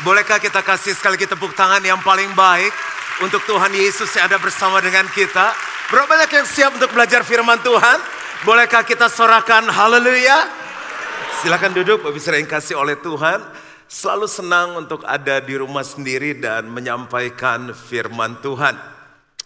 Bolehkah kita kasih sekali lagi tepuk tangan yang paling baik untuk Tuhan Yesus yang ada bersama dengan kita? Berapa banyak yang siap untuk belajar firman Tuhan? Bolehkah kita sorakan haleluya? Silakan duduk, Bapak Ibu yang kasih oleh Tuhan. Selalu senang untuk ada di rumah sendiri dan menyampaikan firman Tuhan.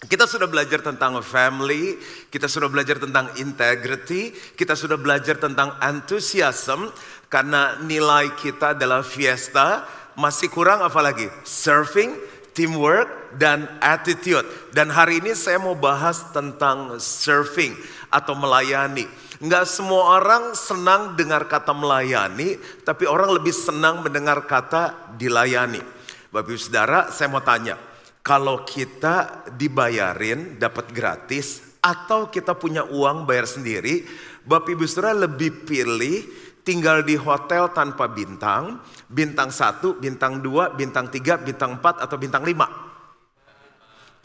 Kita sudah belajar tentang family, kita sudah belajar tentang integrity, kita sudah belajar tentang enthusiasm karena nilai kita adalah fiesta, masih kurang apa lagi? Surfing, teamwork, dan attitude. Dan hari ini saya mau bahas tentang surfing atau melayani. Enggak semua orang senang dengar kata melayani, tapi orang lebih senang mendengar kata dilayani. Bapak Ibu Saudara, saya mau tanya, kalau kita dibayarin dapat gratis atau kita punya uang bayar sendiri, Bapak Ibu Saudara lebih pilih tinggal di hotel tanpa bintang, bintang satu, bintang dua, bintang tiga, bintang empat, atau bintang lima.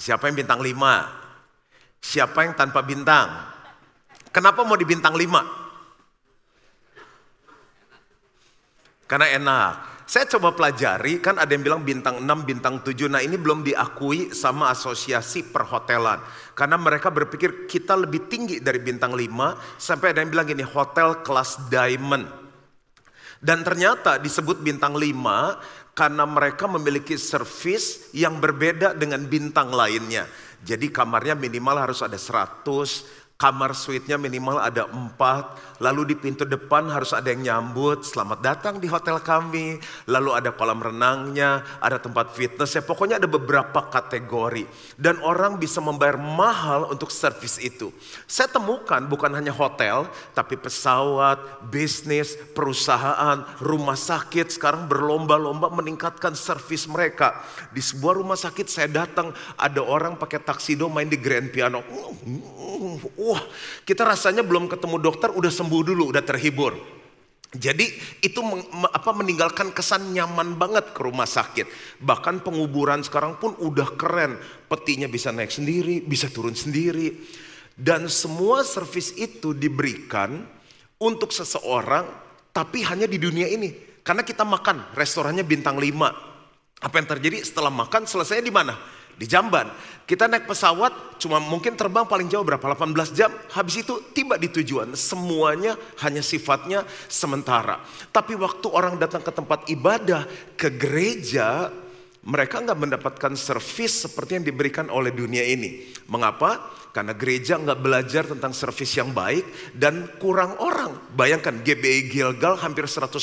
Siapa yang bintang lima? Siapa yang tanpa bintang? Kenapa mau di bintang lima? Karena enak. Saya coba pelajari, kan ada yang bilang bintang 6, bintang 7. Nah ini belum diakui sama asosiasi perhotelan. Karena mereka berpikir kita lebih tinggi dari bintang 5. Sampai ada yang bilang gini, hotel kelas diamond. Dan ternyata disebut bintang 5 karena mereka memiliki servis yang berbeda dengan bintang lainnya. Jadi kamarnya minimal harus ada 100, Kamar suite-nya minimal ada empat. Lalu di pintu depan harus ada yang nyambut. Selamat datang di hotel kami. Lalu ada kolam renangnya, ada tempat fitness. Ya pokoknya ada beberapa kategori. Dan orang bisa membayar mahal untuk servis itu. Saya temukan bukan hanya hotel, tapi pesawat, bisnis, perusahaan, rumah sakit sekarang berlomba-lomba meningkatkan servis mereka. Di sebuah rumah sakit saya datang, ada orang pakai taksido main di grand piano. Wah, kita rasanya belum ketemu dokter udah sembuh dulu, udah terhibur. Jadi itu apa meninggalkan kesan nyaman banget ke rumah sakit. Bahkan penguburan sekarang pun udah keren. Petinya bisa naik sendiri, bisa turun sendiri. Dan semua servis itu diberikan untuk seseorang tapi hanya di dunia ini. Karena kita makan, restorannya bintang 5. Apa yang terjadi setelah makan selesai di mana? Di Jamban. Kita naik pesawat cuma mungkin terbang paling jauh berapa 18 jam. Habis itu tiba di tujuan. Semuanya hanya sifatnya sementara. Tapi waktu orang datang ke tempat ibadah, ke gereja, mereka nggak mendapatkan servis seperti yang diberikan oleh dunia ini. Mengapa? Karena gereja nggak belajar tentang servis yang baik dan kurang orang. Bayangkan GBI Gilgal hampir 100%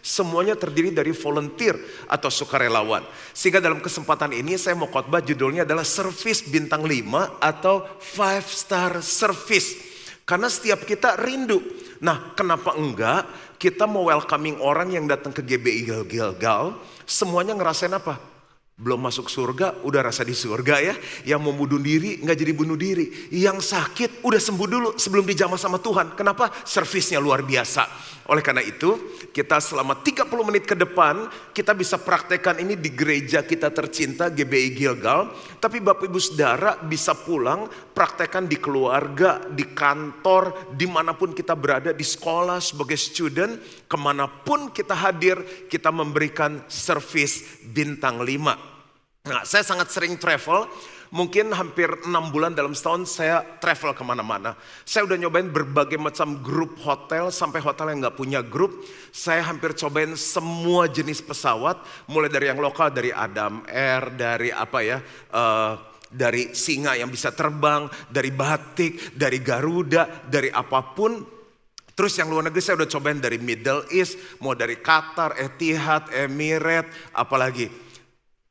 semuanya terdiri dari volunteer atau sukarelawan. Sehingga dalam kesempatan ini saya mau khotbah judulnya adalah servis bintang 5 atau five star service. Karena setiap kita rindu. Nah kenapa enggak kita mau welcoming orang yang datang ke GBI Gilgal semuanya ngerasain apa? Belum masuk surga, udah rasa di surga ya. Yang mau bunuh diri, nggak jadi bunuh diri. Yang sakit, udah sembuh dulu sebelum dijamah sama Tuhan. Kenapa? Servisnya luar biasa. Oleh karena itu, kita selama 30 menit ke depan, kita bisa praktekkan ini di gereja kita tercinta, GBI Gilgal. Tapi Bapak Ibu Saudara bisa pulang, praktekkan di keluarga, di kantor, di mana pun kita berada, di sekolah, sebagai student, ke mana pun kita hadir, kita memberikan servis bintang 5. Nah, saya sangat sering travel, mungkin hampir enam bulan dalam setahun saya travel ke mana-mana. Saya udah nyobain berbagai macam grup hotel, sampai hotel yang nggak punya grup. Saya hampir cobain semua jenis pesawat, mulai dari yang lokal, dari Adam Air, dari apa ya, uh, dari singa yang bisa terbang, dari batik, dari Garuda, dari apa pun. Terus yang luar negeri saya udah cobain dari Middle East, mau dari Qatar, Etihad, Emirates, apalagi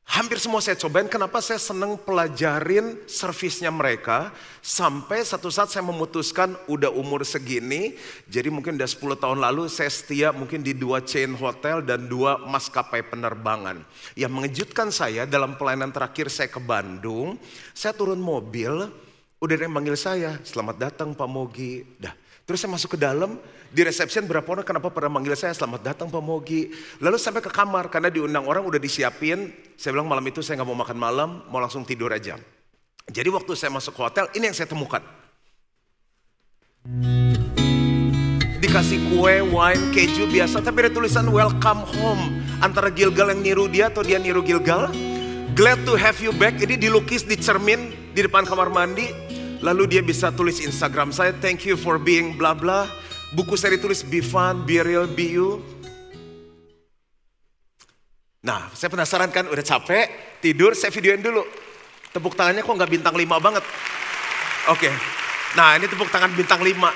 Hampir semua saya cobain, kenapa saya seneng pelajarin servisnya mereka. Sampai satu saat saya memutuskan udah umur segini. Jadi mungkin udah 10 tahun lalu saya setia mungkin di dua chain hotel dan dua maskapai penerbangan. Yang mengejutkan saya dalam pelayanan terakhir saya ke Bandung. Saya turun mobil, udah ada yang manggil saya. Selamat datang Pak Mogi. Dah, Terus saya masuk ke dalam, di reception berapa orang kenapa pernah manggil saya, selamat datang Pak Mogi. Lalu sampai ke kamar, karena diundang orang udah disiapin. Saya bilang malam itu saya nggak mau makan malam, mau langsung tidur aja. Jadi waktu saya masuk ke hotel, ini yang saya temukan. dikasih kue, wine, keju biasa, tapi ada tulisan welcome home. Antara Gilgal yang niru dia atau dia niru Gilgal. Glad to have you back, ini dilukis di cermin di depan kamar mandi. Lalu dia bisa tulis Instagram saya, thank you for being bla bla. Buku saya ditulis be fun, be real, be you. Nah, saya penasaran kan, udah capek, tidur, saya videoin dulu. Tepuk tangannya kok nggak bintang lima banget. Oke, nah ini tepuk tangan bintang lima.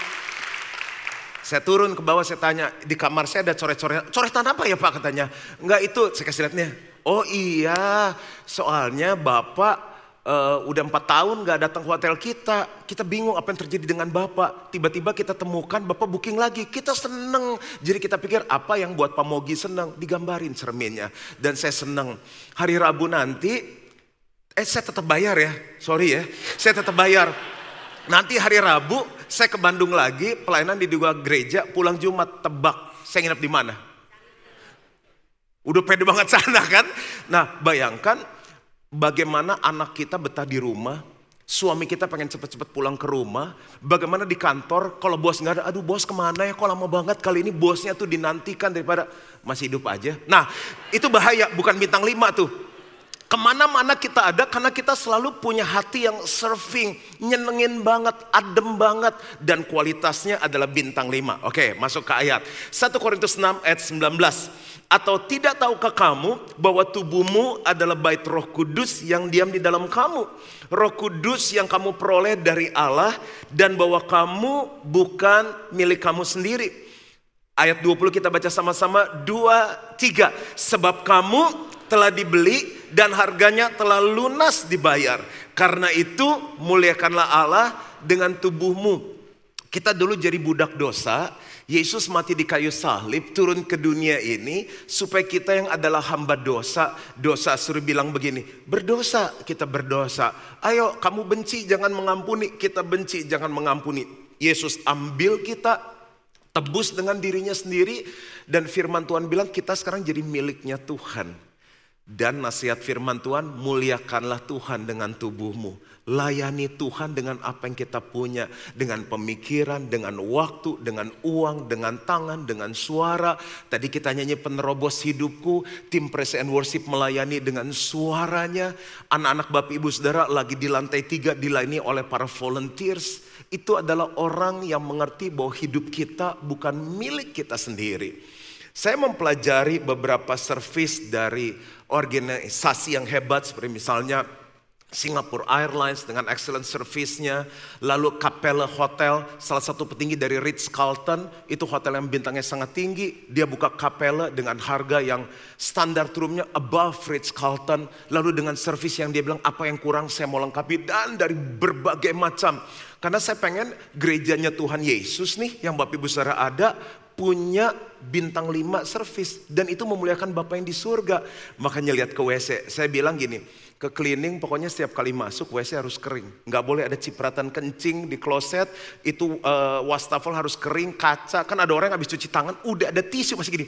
Saya turun ke bawah, saya tanya, di kamar saya ada coret-coret. Coretan apa ya Pak katanya? Enggak itu, saya kasih lihatnya. Oh iya, soalnya Bapak uh, udah empat tahun gak datang hotel kita. Kita bingung apa yang terjadi dengan Bapak. Tiba-tiba kita temukan Bapak booking lagi. Kita seneng. Jadi kita pikir apa yang buat Pak Mogi seneng. Digambarin cerminnya. Dan saya seneng. Hari Rabu nanti, eh saya tetap bayar ya. Sorry ya, saya tetap bayar. Nanti hari Rabu saya ke Bandung lagi, pelayanan di dua gereja, pulang Jumat tebak. Saya nginep di mana? Udah pede banget sana kan? Nah bayangkan bagaimana anak kita betah di rumah, suami kita pengen cepet-cepet pulang ke rumah, bagaimana di kantor kalau bos nggak ada, aduh bos ke mana ya kok lama banget kali ini bosnya tuh dinantikan daripada masih hidup aja. Nah itu bahaya, bukan bintang lima tuh. Ke mana-mana kita ada karena kita selalu punya hati yang surfing, nyenengin banget, adem banget. Dan kualitasnya adalah bintang 5. Oke masuk ke ayat. 1 Korintus 6 ayat 19. Atau tidak tahukah kamu bahwa tubuhmu adalah bait roh kudus yang diam di dalam kamu. Roh kudus yang kamu peroleh dari Allah dan bahwa kamu bukan milik kamu sendiri. Ayat 20 kita baca sama-sama. Dua, tiga. Sebab kamu telah dibeli dan harganya telah lunas dibayar. Karena itu muliakanlah Allah dengan tubuhmu. Kita dulu jadi budak dosa, Yesus mati di kayu salib, turun ke dunia ini supaya kita yang adalah hamba dosa, dosa suruh bilang begini, berdosa kita berdosa. Ayo kamu benci jangan mengampuni, kita benci jangan mengampuni. Yesus ambil kita, tebus dengan dirinya sendiri dan firman Tuhan bilang kita sekarang jadi miliknya Tuhan. Dan nasihat firman Tuhan, muliakanlah Tuhan dengan tubuhmu. Layani Tuhan dengan apa yang kita punya. Dengan pemikiran, dengan waktu, dengan uang, dengan tangan, dengan suara. Tadi kita nyanyi penerobos hidupku. Tim Praise and Worship melayani dengan suaranya. Anak-anak Bapak Ibu Saudara lagi di lantai tiga dilayani oleh para volunteers. Itu adalah orang yang mengerti bahwa hidup kita bukan milik kita sendiri. Saya mempelajari beberapa servis dari organisasi yang hebat seperti misalnya Singapore Airlines dengan excellent service-nya, lalu Capella Hotel, salah satu petinggi dari Ritz Carlton, itu hotel yang bintangnya sangat tinggi, dia buka Capella dengan harga yang standar roomnya above Ritz Carlton, lalu dengan service yang dia bilang apa yang kurang saya mau lengkapi, dan dari berbagai macam. Karena saya pengen gerejanya Tuhan Yesus nih, yang Bapak Ibu Saudara ada, punya bintang lima servis dan itu memuliakan Bapak yang di surga. Makanya lihat ke WC, saya bilang gini, ke cleaning pokoknya setiap kali masuk WC harus kering. Nggak boleh ada cipratan kencing di kloset, itu uh, wastafel harus kering, kaca. Kan ada orang yang habis cuci tangan, udah ada tisu masih gini.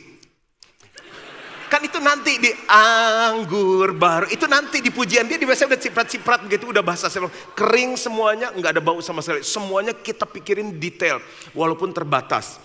Kan itu nanti di anggur baru, itu nanti di pujian dia di biasanya udah ciprat-ciprat begitu, udah bahasa saya kering semuanya, nggak ada bau sama sekali. Semuanya kita pikirin detail, walaupun terbatas.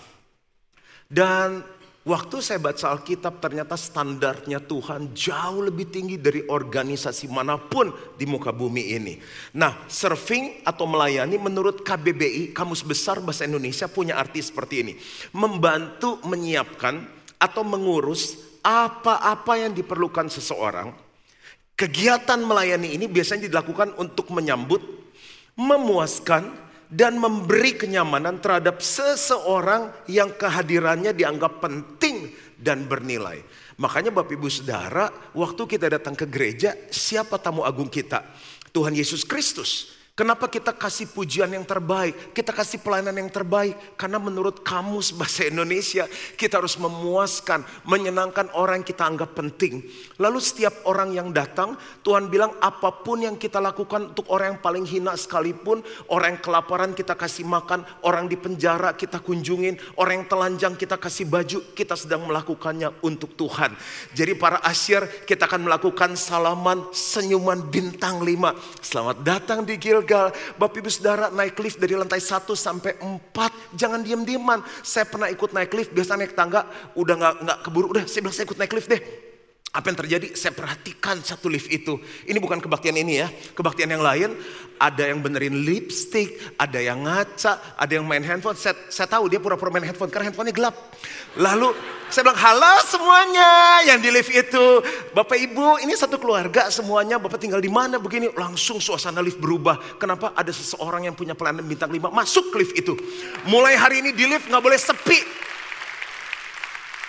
Dan waktu saya baca Alkitab ternyata standarnya Tuhan jauh lebih tinggi dari organisasi mana pun di muka bumi ini. Nah, serving atau melayani menurut KBBI, Kamus Besar Bahasa Indonesia punya arti seperti ini. Membantu menyiapkan atau mengurus apa-apa yang diperlukan seseorang. Kegiatan melayani ini biasanya dilakukan untuk menyambut, memuaskan, dan memberi kenyamanan terhadap seseorang yang kehadirannya dianggap penting dan bernilai. Makanya Bapak Ibu Saudara, waktu kita datang ke gereja, siapa tamu agung kita? Tuhan Yesus Kristus. Kenapa kita kasih pujian yang terbaik? Kita kasih pelayanan yang terbaik karena menurut kamus bahasa Indonesia kita harus memuaskan, menyenangkan orang yang kita anggap penting. Lalu setiap orang yang datang, Tuhan bilang apa pun yang kita lakukan untuk orang yang paling hina sekalipun, orang yang kelaparan kita kasih makan, orang di penjara kita kunjungin, orang yang telanjang kita kasih baju, kita sedang melakukannya untuk Tuhan. Jadi para asyir kita akan melakukan salaman senyuman bintang lima. Selamat datang di Gil Gilgal. Bapak Ibu Saudara naik lift dari lantai 1 sampai 4. Jangan diam-diaman. Saya pernah ikut naik lift, biasa naik tangga, udah nggak nggak keburu, udah saya bilang saya ikut naik lift deh. Apa yang terjadi? Saya perhatikan satu lift itu. Ini bukan kebaktian ini ya. Kebaktian yang lain, ada yang benerin lipstick, ada yang ngaca, ada yang main handphone. Saya, saya tahu dia pura-pura main handphone karena handphonenya gelap. Lalu saya bilang, halo semuanya yang di lift itu. Bapak Ibu, ini satu keluarga semuanya. Bapak tinggal di mana begini? Langsung suasana lift berubah. Kenapa? Ada seseorang yang punya pelayanan bintang 5 masuk ke lift itu. Mulai hari ini di lift nggak boleh sepi.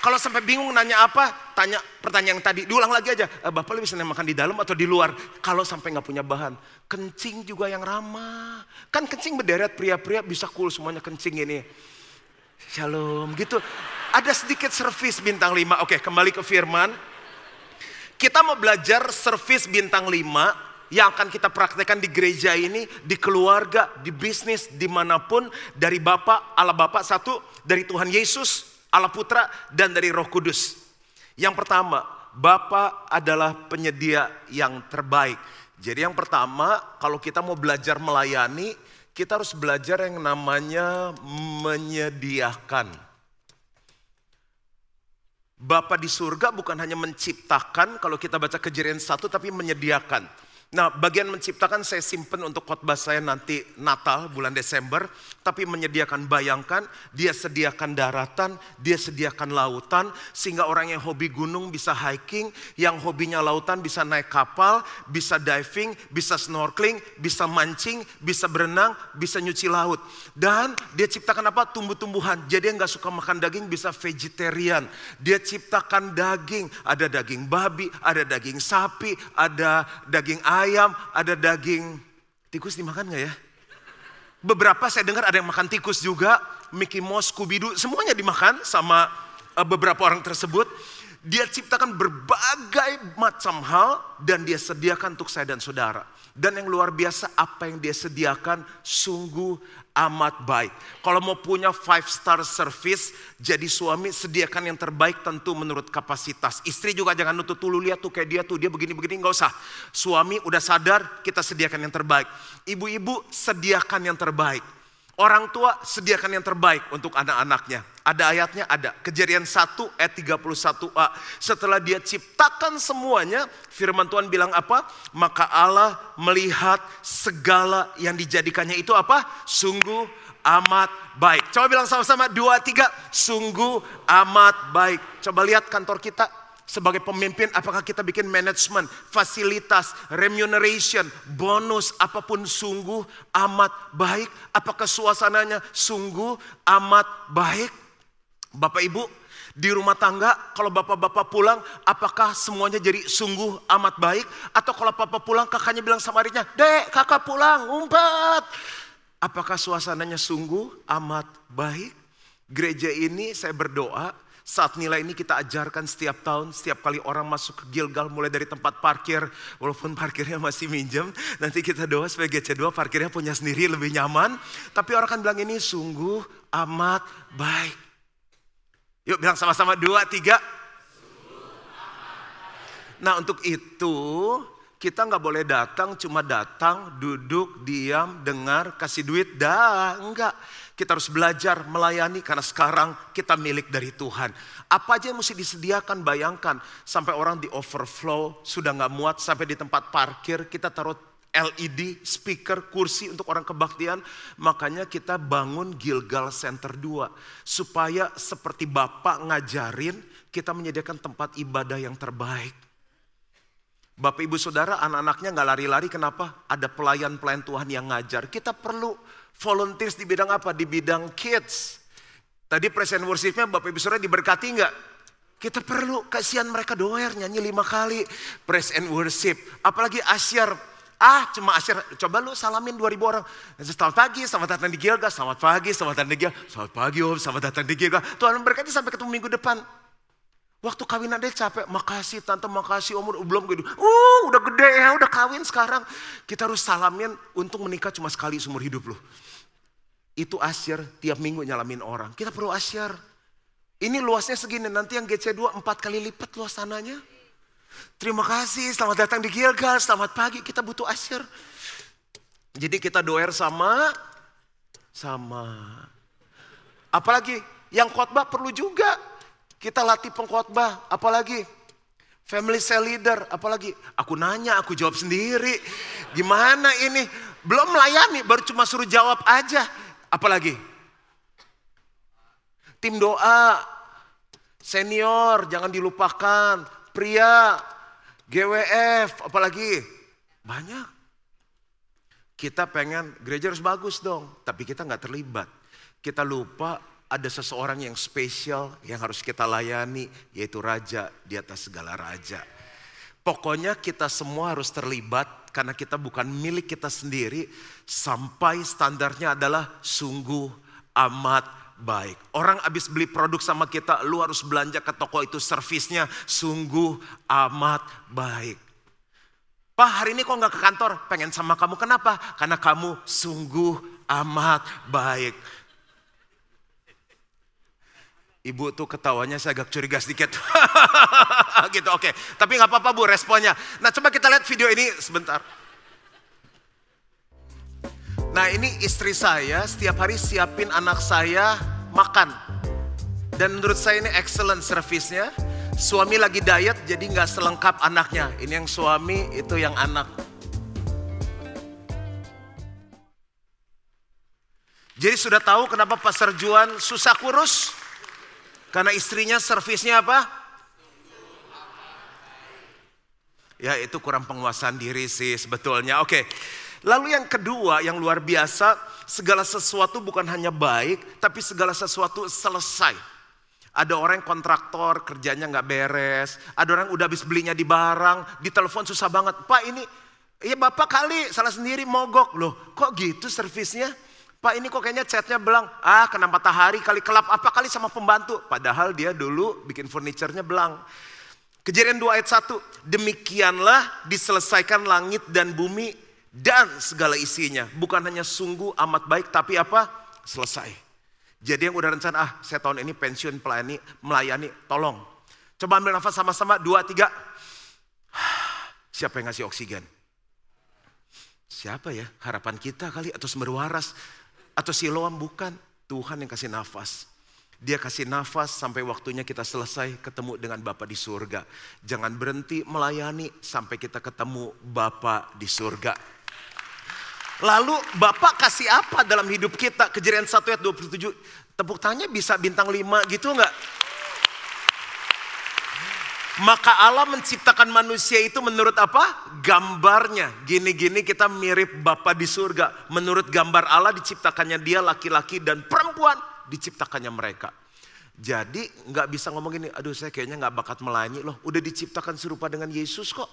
Kalau sampai bingung nanya apa, tanya pertanyaan tadi, diulang lagi aja. E, Bapak lebih senang makan di dalam atau di luar? Kalau sampai nggak punya bahan, kencing juga yang ramah. Kan kencing berderet pria-pria bisa cool semuanya kencing ini. Shalom gitu. Ada sedikit servis bintang 5. Oke kembali ke firman. Kita mau belajar servis bintang 5 yang akan kita praktekkan di gereja ini, di keluarga, di bisnis, di mana pun. Dari Bapak, Allah Bapak satu, dari Tuhan Yesus, Allah Putra dan dari Roh Kudus. Yang pertama, Bapa adalah penyedia yang terbaik. Jadi yang pertama, kalau kita mau belajar melayani, kita harus belajar yang namanya menyediakan. Bapa di surga bukan hanya menciptakan, kalau kita baca kejadian satu, tapi menyediakan. Nah, bagian menciptakan saya simpen untuk khotbah saya nanti Natal bulan Desember, tapi menyediakan bayangkan, dia sediakan daratan, dia sediakan lautan sehingga orang yang hobi gunung bisa hiking, yang hobinya lautan bisa naik kapal, bisa diving, bisa snorkeling, bisa mancing, bisa berenang, bisa nyuci laut. Dan dia ciptakan apa? Tumbuh-tumbuhan. Jadi yang nggak suka makan daging bisa vegetarian. Dia ciptakan daging, ada daging babi, ada daging sapi, ada daging ayam ayam, ada daging. Tikus dimakan nggak ya? Beberapa saya dengar ada yang makan tikus juga, Mickey Mouse, Scooby-Doo, semuanya dimakan sama eh, beberapa orang tersebut. Dia ciptakan berbagai macam hal dan dia sediakan untuk saya dan saudara. Dan yang luar biasa apa yang dia sediakan sungguh amat baik. Kalau mau punya five star service, jadi suami sediakan yang terbaik tentu menurut kapasitas. Istri juga jangan nutut dulu lihat tuh kayak dia tuh dia begini-begini nggak usah. Suami udah sadar kita sediakan yang terbaik. Ibu-ibu sediakan yang terbaik. Orang tua sediakan yang terbaik untuk anak-anaknya. Ada ayatnya ada. Kejadian 1 ayat 31a. Setelah dia ciptakan semuanya, firman Tuhan bilang apa? Maka Allah melihat segala yang dijadikannya itu apa? Sungguh amat baik. Coba bilang sama-sama dua tiga. Sungguh amat baik. Coba lihat kantor kita sebagai pemimpin apakah kita bikin manajemen, fasilitas, remuneration, bonus apa pun sungguh amat baik? Apakah suasananya sungguh amat baik? Bapak Ibu, di rumah tangga kalau bapak-bapak pulang apakah semuanya jadi sungguh amat baik atau kalau papa pulang kakaknya bilang sama adiknya dek kakak pulang umpat apakah suasananya sungguh amat baik gereja ini saya berdoa saat nilai ini kita ajarkan setiap tahun, setiap kali orang masuk ke Gilgal mulai dari tempat parkir, walaupun parkirnya masih minjem, nanti kita doa supaya GC2 parkirnya punya sendiri lebih nyaman. Tapi orang akan bilang ini sungguh amat baik. Yuk bilang sama-sama dua, tiga. Nah untuk itu kita nggak boleh datang cuma datang, duduk, diam, dengar, kasih duit, dah enggak. Kita harus belajar melayani karena sekarang kita milik dari Tuhan. Apa aja yang mesti disediakan bayangkan. Sampai orang di overflow sudah nggak muat sampai di tempat parkir kita taruh LED, speaker, kursi untuk orang kebaktian. Makanya kita bangun Gilgal Center 2. Supaya seperti Bapak ngajarin, kita menyediakan tempat ibadah yang terbaik. Bapak ibu saudara anak-anaknya nggak lari-lari kenapa? Ada pelayan-pelayan Tuhan yang ngajar. Kita perlu volunteers di bidang apa? Di bidang kids. Tadi present worshipnya Bapak Ibu Saudara diberkati nggak? Kita perlu kasihan mereka doer nyanyi lima kali present worship. Apalagi asyar. Ah cuma asyar, coba lu salamin 2000 orang. Selamat pagi, selamat datang di Gilga, selamat pagi, selamat datang di Gilga. Selamat pagi om, selamat datang di Gilga. Tuhan memberkati sampai ketemu minggu depan. Waktu kawin ada capek, makasih tante, makasih umur belum gitu. Uh, udah gede ya, udah kawin sekarang. Kita harus salamin untuk menikah cuma sekali seumur hidup loh. Itu asyir tiap minggu nyalamin orang. Kita perlu asyir. Ini luasnya segini, nanti yang GC2 empat kali lipat luas tanahnya. Terima kasih, selamat datang di Gilgal, selamat pagi, kita butuh asyir. Jadi kita doer sama sama. Apalagi yang khotbah perlu juga kita latih pengkhotbah, apalagi family cell leader, apalagi aku nanya, aku jawab sendiri. Gimana ini? Belum melayani, baru cuma suruh jawab aja. Apalagi tim doa, senior jangan dilupakan, pria, GWF, apalagi banyak. Kita pengen gereja harus bagus dong, tapi kita nggak terlibat. Kita lupa ada seseorang yang spesial yang harus kita layani, yaitu Raja di atas segala Raja. Pokoknya kita semua harus terlibat karena kita bukan milik kita sendiri sampai standarnya adalah sungguh amat baik. Orang habis beli produk sama kita, lu harus belanja ke toko itu servisnya sungguh amat baik. Pak hari ini kok nggak ke kantor? Pengen sama kamu. Kenapa? Karena kamu sungguh amat baik. Ibu tuh ketawanya saya agak curiga sedikit. gitu oke. Okay. Tapi nggak apa-apa bu responnya. Nah coba kita lihat video ini sebentar. Nah ini istri saya setiap hari siapin anak saya makan. Dan menurut saya ini excellent service-nya. Suami lagi diet jadi nggak selengkap anaknya. Ini yang suami, itu yang anak. Jadi sudah tahu kenapa Pastor Juan susah kurus? Karena istrinya servisnya apa? Ya itu kurang penguasaan diri sih sebetulnya. Oke. Lalu yang kedua yang luar biasa, segala sesuatu bukan hanya baik, tapi segala sesuatu selesai. Ada orang yang kontraktor kerjanya nggak beres. Ada orang udah habis belinya di barang, di telepon susah banget. Pak ini, ya bapak kali salah sendiri mogok loh. Kok gitu servisnya? Pak ini kok kayaknya chatnya belang. Ah kena matahari kali kelap apa kali sama pembantu. Padahal dia dulu bikin furniturnya belang. Kejadian 2 ayat 1. Demikianlah diselesaikan langit dan bumi dan segala isinya. Bukan hanya sungguh amat baik tapi apa? Selesai. Jadi yang udah rencana, ah saya tahun ini pensiun pelayani, melayani, tolong. Coba ambil nafas sama-sama, dua, tiga. Siapa yang ngasih oksigen? Siapa ya? Harapan kita kali, atau sumber waras, atau siloam bukan. Tuhan yang kasih nafas. Dia kasih nafas sampai waktunya kita selesai ketemu dengan Bapa di surga. Jangan berhenti melayani sampai kita ketemu Bapa di surga. Lalu Bapak kasih apa dalam hidup kita? Kejadian 1 ayat 27. Tepuk tangannya bisa bintang 5 gitu enggak? Maka Allah menciptakan manusia itu menurut apa? Gambarnya. Gini-gini kita mirip Bapa di surga. Menurut gambar Allah diciptakannya dia laki-laki dan perempuan diciptakannya mereka. Jadi nggak bisa ngomong gini, aduh saya kayaknya nggak bakat melayani loh. Udah diciptakan serupa dengan Yesus kok.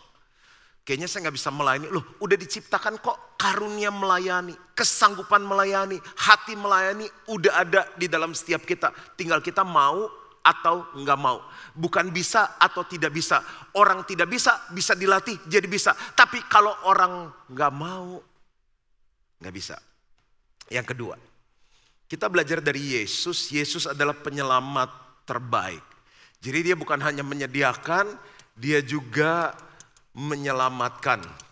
Kayaknya saya nggak bisa melayani. Loh, udah diciptakan kok karunia melayani, kesanggupan melayani, hati melayani udah ada di dalam setiap kita. Tinggal kita mau atau nggak mau. Bukan bisa atau tidak bisa. Orang tidak bisa, bisa dilatih jadi bisa. Tapi kalau orang nggak mau, nggak bisa. Yang kedua, kita belajar dari Yesus. Yesus adalah penyelamat terbaik. Jadi dia bukan hanya menyediakan, dia juga menyelamatkan.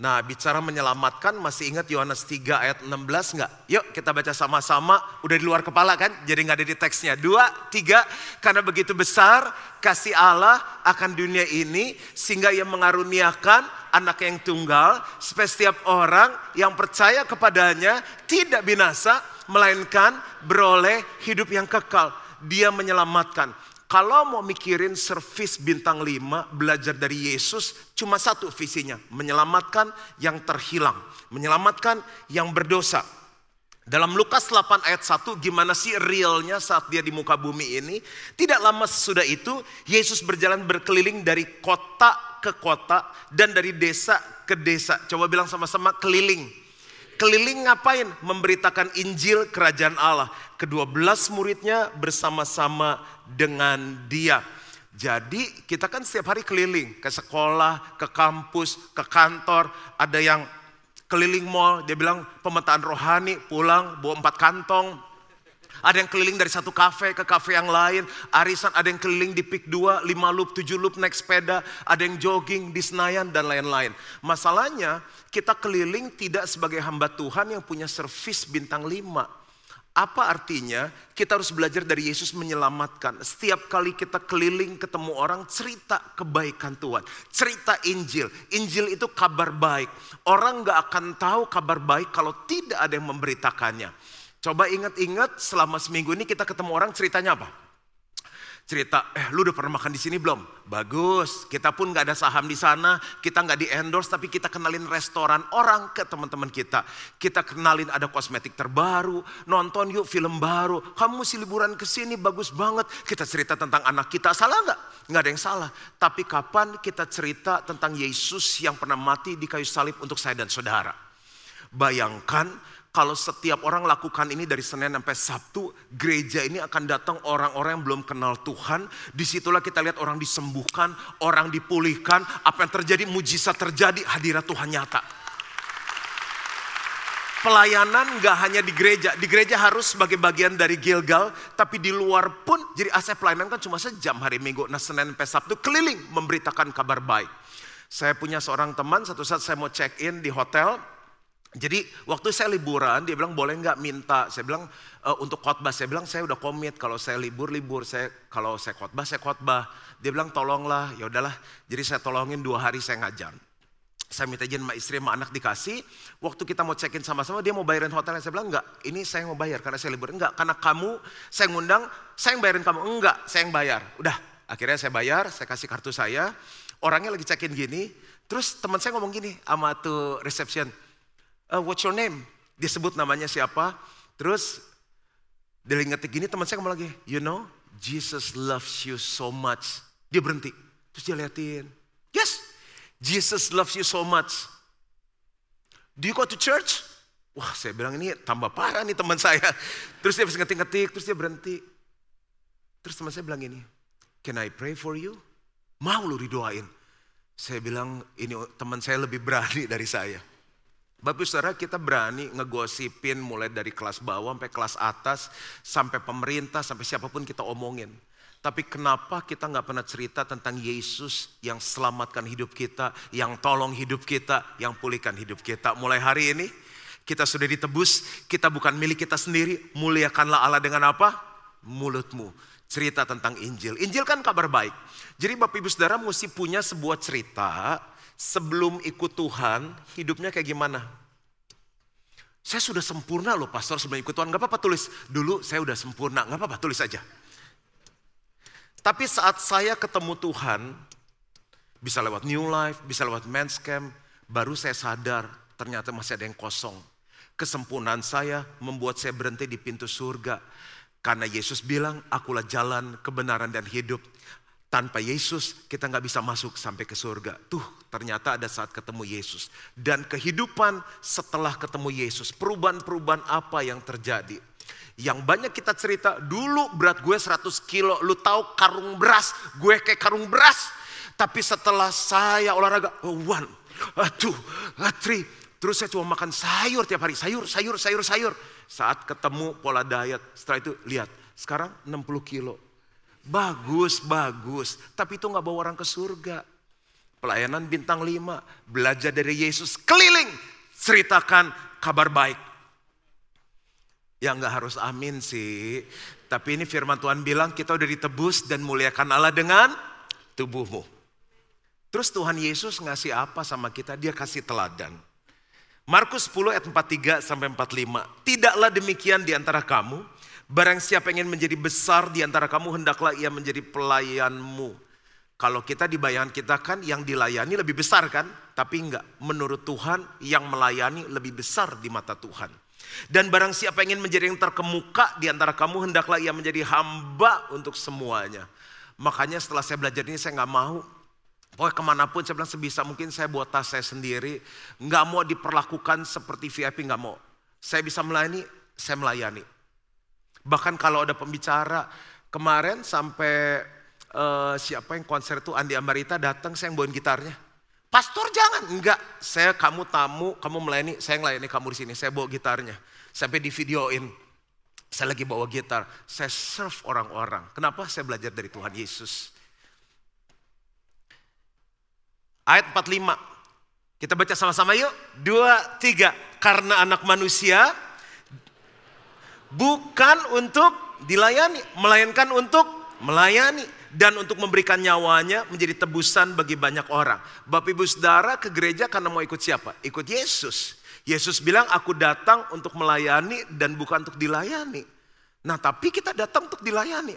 Nah bicara menyelamatkan masih ingat Yohanes 3 ayat 16 enggak? Yuk kita baca sama-sama, udah di luar kepala kan? Jadi nggak ada di teksnya. Dua, tiga, karena begitu besar kasih Allah akan dunia ini sehingga ia mengaruniakan anak yang tunggal supaya setiap orang yang percaya kepadanya tidak binasa melainkan beroleh hidup yang kekal. Dia menyelamatkan. Kalau mau mikirin servis bintang 5, belajar dari Yesus, cuma satu visinya. Menyelamatkan yang terhilang. Menyelamatkan yang berdosa. Dalam Lukas 8 ayat 1, gimana sih realnya saat dia di muka bumi ini? Tidak lama sesudah itu, Yesus berjalan berkeliling dari kota ke kota dan dari desa ke desa. Coba bilang sama-sama keliling. Keliling ngapain? Memberitakan Injil kerajaan Allah. Kedua belas muridnya bersama-sama dengan dia. Jadi kita kan setiap hari keliling ke sekolah, ke kampus, ke kantor. Ada yang keliling mall, dia bilang pemetaan rohani, pulang bawa empat kantong. Ada yang keliling dari satu kafe ke kafe yang lain. Arisan ada yang keliling di pik 2, 5 loop, 7 loop naik sepeda. Ada yang jogging di Senayan dan lain-lain. Masalahnya kita keliling tidak sebagai hamba Tuhan yang punya servis bintang 5. Apa artinya? Kita harus belajar dari Yesus menyelamatkan. Setiap kali kita keliling ketemu orang, cerita kebaikan Tuhan. Cerita Injil. Injil itu kabar baik. Orang gak akan tahu kabar baik kalau tidak ada yang memberitakannya. Coba ingat-ingat selama seminggu ini kita ketemu orang ceritanya apa? cerita, eh lu udah pernah makan di sini belum? Bagus, kita pun gak ada saham di sana, kita gak di endorse, tapi kita kenalin restoran orang ke teman-teman kita. Kita kenalin ada kosmetik terbaru, nonton yuk film baru, kamu mesti liburan ke sini bagus banget. Kita cerita tentang anak kita, salah gak? Gak ada yang salah. Tapi kapan kita cerita tentang Yesus yang pernah mati di kayu salib untuk saya dan saudara? Bayangkan kalau setiap orang lakukan ini dari Senin sampai Sabtu, gereja ini akan datang orang-orang yang belum kenal Tuhan. Di situlah kita lihat orang disembuhkan, orang dipulihkan, apa yang terjadi, mujizat terjadi, hadirat Tuhan nyata. Pelayanan gak hanya di gereja, di gereja harus sebagai bagian dari Gilgal, tapi di luar pun, jadi aset pelayanan kan cuma sejam hari Minggu, nah Senin sampai Sabtu keliling memberitakan kabar baik. Saya punya seorang teman, satu saat saya mau check in di hotel, jadi waktu saya liburan dia bilang boleh nggak minta. Saya bilang e, untuk khotbah. Saya bilang saya udah komit kalau saya libur libur. Saya kalau saya khotbah saya khotbah. Dia bilang tolonglah. Ya udahlah. Jadi saya tolongin dua hari saya ngajar. Saya minta izin sama istri sama anak dikasih. Waktu kita mau check-in sama-sama dia mau bayarin hotelnya. Saya bilang enggak ini saya mau bayar karena saya libur. Enggak karena kamu saya ngundang saya yang bayarin kamu. Enggak saya yang bayar. Udah akhirnya saya bayar saya kasih kartu saya. Orangnya lagi check-in gini. Terus teman saya ngomong gini sama tuh reception uh, what's your name? Dia sebut namanya siapa. Terus dia ngetik gini teman saya ngomong lagi, you know Jesus loves you so much. Dia berhenti. Terus dia liatin. Yes, Jesus loves you so much. Do you go to church? Wah saya bilang ini tambah parah nih teman saya. Terus dia ngetik-ngetik, terus dia berhenti. Terus teman saya bilang ini, can I pray for you? Mau lu didoain? Saya bilang ini teman saya lebih berani dari saya. Bapak saudara kita berani ngegosipin mulai dari kelas bawah sampai kelas atas, sampai pemerintah, sampai siapa pun kita omongin. Tapi kenapa kita nggak pernah cerita tentang Yesus yang selamatkan hidup kita, yang tolong hidup kita, yang pulihkan hidup kita. Mulai hari ini kita sudah ditebus, kita bukan milik kita sendiri, muliakanlah Allah dengan apa? Mulutmu. Cerita tentang Injil. Injil kan kabar baik. Jadi Bapak Ibu Saudara mesti punya sebuah cerita sebelum ikut Tuhan, hidupnya kayak gimana? Saya sudah sempurna loh pastor sebelum ikut Tuhan. Gak apa-apa tulis, dulu saya udah sempurna. Gak apa-apa tulis aja. Tapi saat saya ketemu Tuhan, bisa lewat New Life, bisa lewat Men's Camp, baru saya sadar ternyata masih ada yang kosong. Kesempurnaan saya membuat saya berhenti di pintu surga. Karena Yesus bilang, akulah jalan, kebenaran, dan hidup. Tanpa Yesus kita nggak bisa masuk sampai ke surga. Tuh ternyata ada saat ketemu Yesus. Dan kehidupan setelah ketemu Yesus. Perubahan-perubahan apa yang terjadi. Yang banyak kita cerita, dulu berat gue 100 kilo. Lu tahu karung beras, gue kayak karung beras. Tapi setelah saya olahraga, oh, one, two, three. Terus saya cuma makan sayur tiap hari. Sayur, sayur, sayur, sayur. Saat ketemu pola diet, setelah itu lihat. Sekarang 60 kilo Bagus, bagus. Tapi itu nggak bawa orang ke surga. Pelayanan bintang lima, belajar dari Yesus, keliling, ceritakan kabar baik. Ya nggak harus amin sih. Tapi ini firman Tuhan bilang kita udah ditebus dan muliakan Allah dengan tubuhmu. Terus Tuhan Yesus ngasih apa sama kita? Dia kasih teladan. Markus 10 ayat 43 sampai 45. Tidaklah demikian di antara kamu Barang siapa ingin menjadi besar di antara kamu, hendaklah ia menjadi pelayanmu. Kalau kita di bayangan kita kan yang dilayani lebih besar kan? Tapi enggak, menurut Tuhan yang melayani lebih besar di mata Tuhan. Dan barang siapa ingin menjadi yang terkemuka di antara kamu, hendaklah ia menjadi hamba untuk semuanya. Makanya setelah saya belajar ini saya nggak mau Pokoknya ke mana pun saya bilang sebisa mungkin saya buat tas saya sendiri. Nggak mau diperlakukan seperti VIP, nggak mau. Saya bisa melayani, saya melayani. Bahkan kalau ada pembicara, kemarin sampai uh, siapa yang konser itu Andi Ambarita datang, saya yang bawain gitarnya. Pastor jangan, enggak. Saya kamu tamu, kamu melayani, saya yang melayani kamu di sini. Saya bawa gitarnya. Sampai di videoin. Saya lagi bawa gitar, saya serve orang-orang. Kenapa? Saya belajar dari Tuhan Yesus. Ayat 45. Kita baca sama-sama yuk. Dua, tiga. Karena anak manusia bukan untuk dilayani, melainkan untuk melayani dan untuk memberikan nyawanya menjadi tebusan bagi banyak orang. Bapak Ibu Saudara ke gereja karena mau ikut siapa? Ikut Yesus. Yesus bilang aku datang untuk melayani dan bukan untuk dilayani. Nah tapi kita datang untuk dilayani.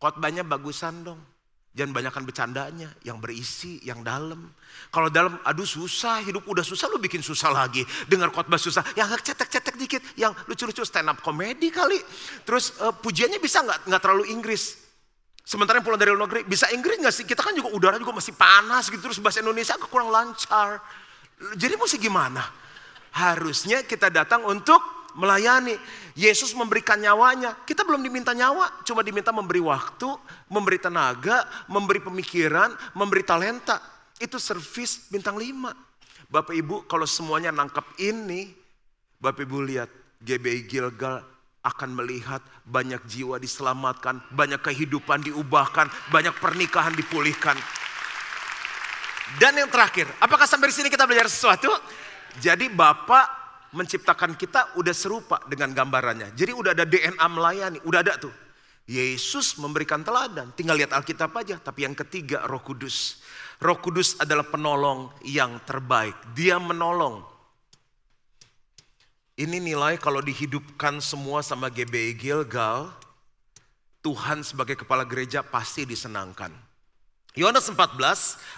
Khotbahnya bagusan dong. Jangan banyakkan bercandanya, yang berisi, yang dalam. Kalau dalam, aduh susah, hidup udah susah, lu bikin susah lagi. Dengar khotbah susah, yang cetek-cetek dikit, yang lucu-lucu stand up komedi kali. Terus uh, pujiannya bisa nggak nggak terlalu Inggris. Sementara yang pulang dari luar negeri, bisa Inggris nggak sih? Kita kan juga udara juga masih panas gitu, terus bahasa Indonesia kurang lancar. Jadi mesti gimana? Harusnya kita datang untuk melayani. Yesus memberikan nyawanya. Kita belum diminta nyawa, cuma diminta memberi waktu, memberi tenaga, memberi pemikiran, memberi talenta. Itu servis bintang lima. Bapak Ibu kalau semuanya nangkep ini, Bapak Ibu lihat GBI Gilgal akan melihat banyak jiwa diselamatkan, banyak kehidupan diubahkan, banyak pernikahan dipulihkan. Dan yang terakhir, apakah sampai di sini kita belajar sesuatu? Jadi Bapak menciptakan kita udah serupa dengan gambarannya. Jadi udah ada DNA melayani, udah ada tuh. Yesus memberikan teladan, tinggal lihat Alkitab aja. Tapi yang ketiga roh kudus. Roh kudus adalah penolong yang terbaik. Dia menolong. Ini nilai kalau dihidupkan semua sama GBI Gilgal, Tuhan sebagai kepala gereja pasti disenangkan. Yohanes 14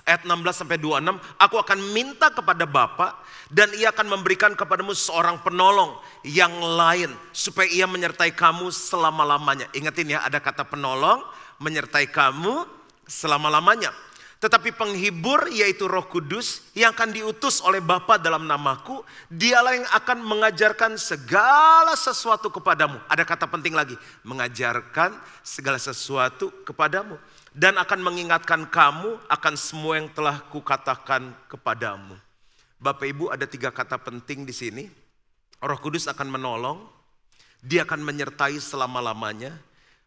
ayat 16 sampai 26, aku akan minta kepada Bapa dan ia akan memberikan kepadamu seorang penolong yang lain supaya ia menyertai kamu selama-lamanya. Ingatin ya, ada kata penolong menyertai kamu selama-lamanya. Tetapi penghibur yaitu Roh Kudus yang akan diutus oleh Bapa dalam namaku, dialah yang akan mengajarkan segala sesuatu kepadamu. Ada kata penting lagi, mengajarkan segala sesuatu kepadamu dan akan mengingatkan kamu akan semua yang telah kukatakan kepadamu. Bapak Ibu ada tiga kata penting di sini. Roh Kudus akan menolong, dia akan menyertai selama-lamanya,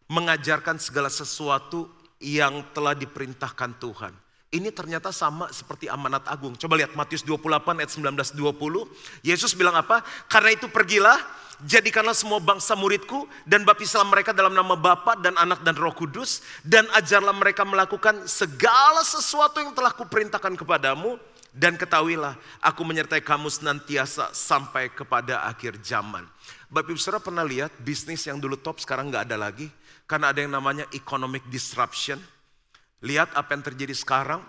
mengajarkan segala sesuatu yang telah diperintahkan Tuhan. Ini ternyata sama seperti amanat agung. Coba lihat Matius 28 ayat 19 20. Yesus bilang apa? Karena itu pergilah Jadikanlah semua bangsa muridku dan baptislah mereka dalam nama Bapa dan Anak dan Roh Kudus dan ajarlah mereka melakukan segala sesuatu yang telah kuperintahkan kepadamu dan ketahuilah aku menyertai kamu senantiasa sampai kepada akhir zaman. Bapak Ibu Saudara pernah lihat bisnis yang dulu top sekarang nggak ada lagi karena ada yang namanya economic disruption. Lihat apa yang terjadi sekarang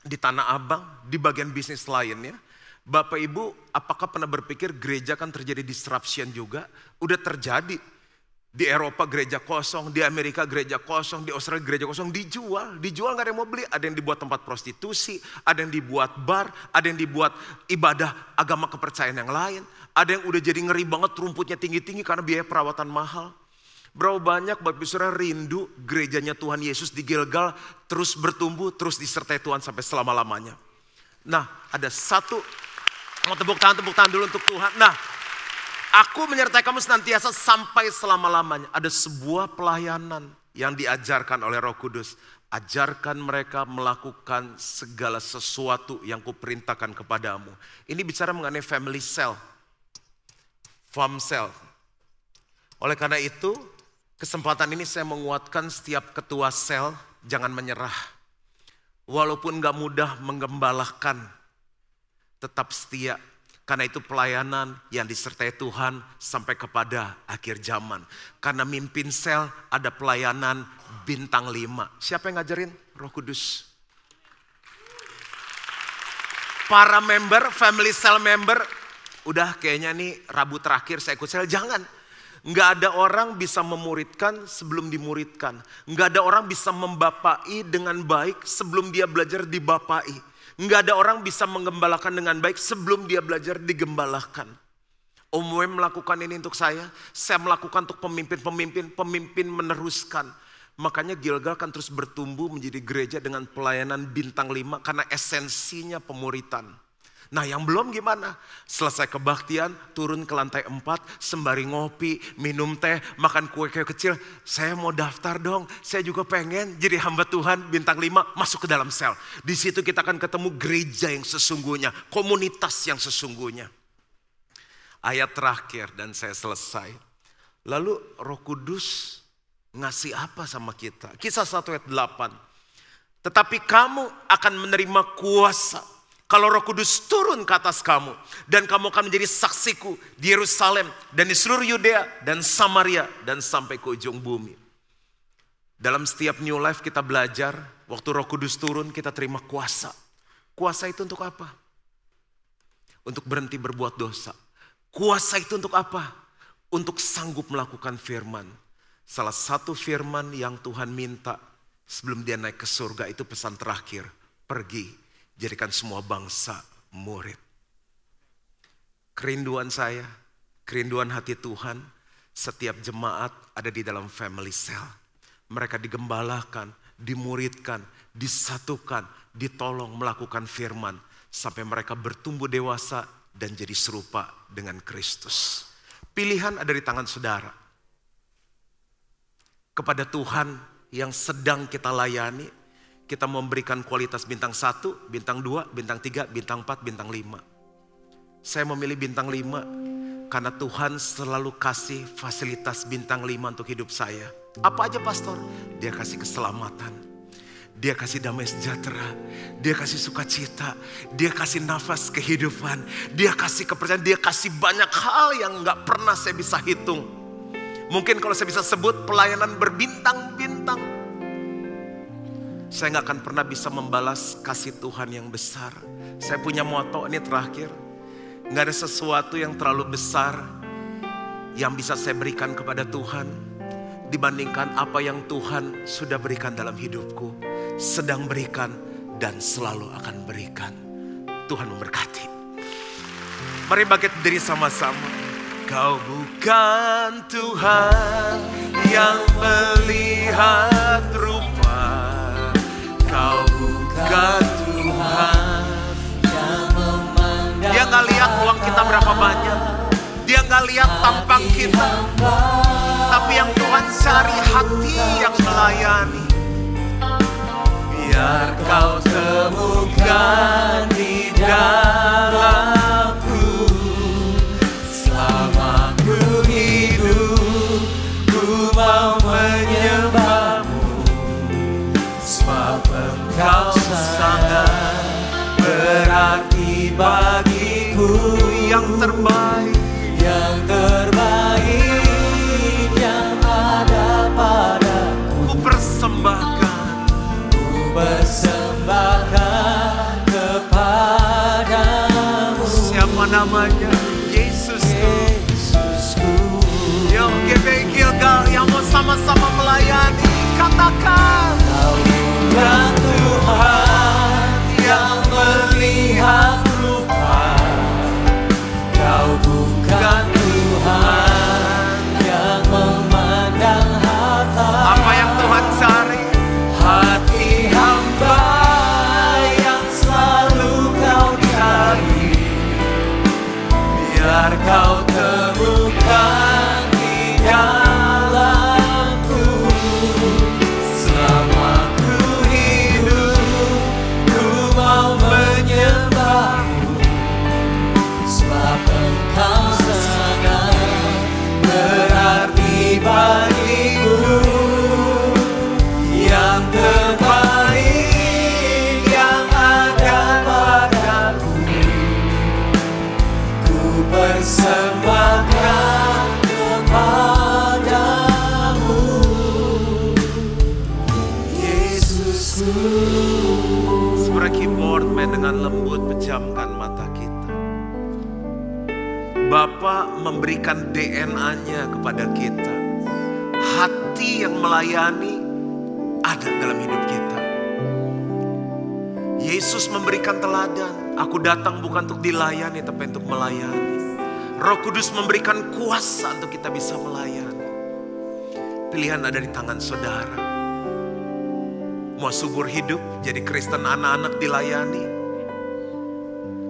di Tanah Abang, di bagian bisnis lainnya. Bapak Ibu, apakah pernah berpikir gereja kan terjadi disruption juga? Udah terjadi. Di Eropa gereja kosong, di Amerika gereja kosong, di Australia gereja kosong, dijual. Dijual gak ada yang mau beli. Ada yang dibuat tempat prostitusi, ada yang dibuat bar, ada yang dibuat ibadah agama kepercayaan yang lain. Ada yang udah jadi ngeri banget rumputnya tinggi-tinggi karena biaya perawatan mahal. Berapa banyak Bapak Saudara rindu gerejanya Tuhan Yesus di Gilgal terus bertumbuh, terus disertai Tuhan sampai selama-lamanya. Nah ada satu Mau tepuk tangan, tepuk tangan dulu untuk Tuhan. Nah, aku menyertai kamu senantiasa sampai selama-lamanya. Ada sebuah pelayanan yang diajarkan oleh Roh Kudus. Ajarkan mereka melakukan segala sesuatu yang kuperintahkan kepadamu. Ini bicara mengenai family cell. Farm cell. Oleh karena itu, kesempatan ini saya menguatkan setiap ketua sel jangan menyerah. Walaupun gak mudah menggembalakan tetap setia. Karena itu pelayanan yang disertai Tuhan sampai kepada akhir zaman. Karena mimpin sel ada pelayanan bintang lima. Siapa yang ngajarin? Roh Kudus. Para member, family cell member, udah kayaknya nih Rabu terakhir saya ikut sel. Jangan. Nggak ada orang bisa memuridkan sebelum dimuridkan. Nggak ada orang bisa membapai dengan baik sebelum dia belajar dibapai. Nggak ada orang bisa menggembalakan dengan baik sebelum dia belajar digembalakan. Om Wem melakukan ini untuk saya, saya melakukan untuk pemimpin-pemimpin, pemimpin meneruskan. Makanya Gilgal kan terus bertumbuh menjadi gereja dengan pelayanan bintang lima karena esensinya pemuritan. Nah yang belum gimana? Selesai kebaktian, turun ke lantai empat, sembari ngopi, minum teh, makan kue-kue kecil. Saya mau daftar dong, saya juga pengen jadi hamba Tuhan bintang lima masuk ke dalam sel. Di situ kita akan ketemu gereja yang sesungguhnya, komunitas yang sesungguhnya. Ayat terakhir dan saya selesai. Lalu roh kudus ngasih apa sama kita? Kisah 1 ayat 8. Tetapi kamu akan menerima kuasa kalau roh kudus turun ke atas kamu. Dan kamu akan menjadi saksiku di Yerusalem dan di seluruh Yudea dan Samaria dan sampai ke ujung bumi. Dalam setiap new life kita belajar, waktu roh kudus turun kita terima kuasa. Kuasa itu untuk apa? Untuk berhenti berbuat dosa. Kuasa itu untuk apa? Untuk sanggup melakukan firman. Salah satu firman yang Tuhan minta sebelum dia naik ke surga itu pesan terakhir. Pergi jadikan semua bangsa murid. Kerinduan saya, kerinduan hati Tuhan, setiap jemaat ada di dalam family cell. Mereka digembalakan, dimuridkan, disatukan, ditolong melakukan firman. Sampai mereka bertumbuh dewasa dan jadi serupa dengan Kristus. Pilihan ada di tangan saudara. Kepada Tuhan yang sedang kita layani, kita memberikan kualitas bintang satu, bintang dua, bintang tiga, bintang empat, bintang lima. Saya memilih bintang lima karena Tuhan selalu kasih fasilitas bintang lima untuk hidup saya. Apa aja pastor? Dia kasih keselamatan. Dia kasih damai sejahtera, dia kasih sukacita, dia kasih nafas kehidupan, dia kasih kepercayaan, dia kasih banyak hal yang nggak pernah saya bisa hitung. Mungkin kalau saya bisa sebut pelayanan berbintang-bintang, saya nggak akan pernah bisa membalas kasih Tuhan yang besar. Saya punya moto ini terakhir. Nggak ada sesuatu yang terlalu besar yang bisa saya berikan kepada Tuhan dibandingkan apa yang Tuhan sudah berikan dalam hidupku, sedang berikan dan selalu akan berikan. Tuhan memberkati. Mari bangkit diri sama-sama. Kau bukan Tuhan yang melihat rupa Kau bukan Tuhan yang memandang Dia nggak lihat uang kita berapa banyak. Dia nggak lihat tampang kita. Tapi yang Tuhan cari hati yang melayani. Biar kau temukan di dalamku. Siapa Bapak memberikan DNA-nya kepada kita. Hati yang melayani ada dalam hidup kita. Yesus memberikan teladan Aku datang bukan untuk dilayani tapi untuk melayani. Roh Kudus memberikan kuasa untuk kita bisa melayani. Pilihan ada di tangan saudara. Mau subur hidup jadi Kristen anak-anak dilayani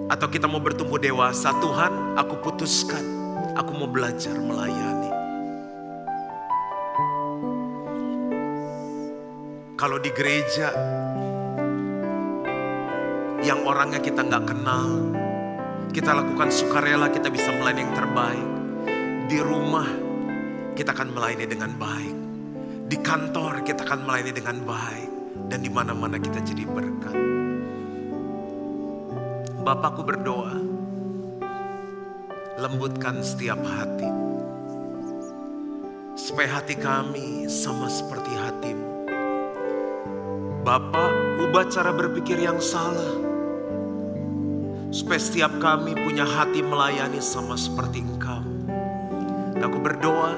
Atau kita mau bertumbuh dewasa, Tuhan aku putuskan, aku mau belajar melayani. Kalau di gereja, yang orangnya kita nggak kenal, kita lakukan sukarela, kita bisa melayani yang terbaik. Di rumah, kita akan melayani dengan baik. Di kantor, kita akan melayani dengan baik. Dan di mana-mana kita jadi berkat. Bapakku berdoa, lembutkan setiap hati. Supaya hati kami sama seperti hatimu. Bapak, ubah cara berpikir yang salah supaya setiap kami punya hati melayani sama seperti engkau. Dan aku berdoa,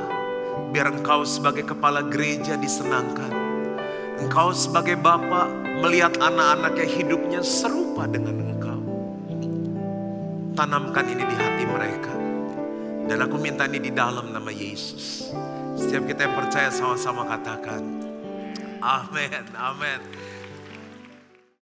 biar engkau sebagai kepala gereja disenangkan. Engkau sebagai bapak melihat anak-anaknya hidupnya serupa dengan. Tanamkan ini di hati mereka. Dan aku minta ini di dalam nama Yesus. Setiap kita yang percaya sama-sama katakan, Amin, amin.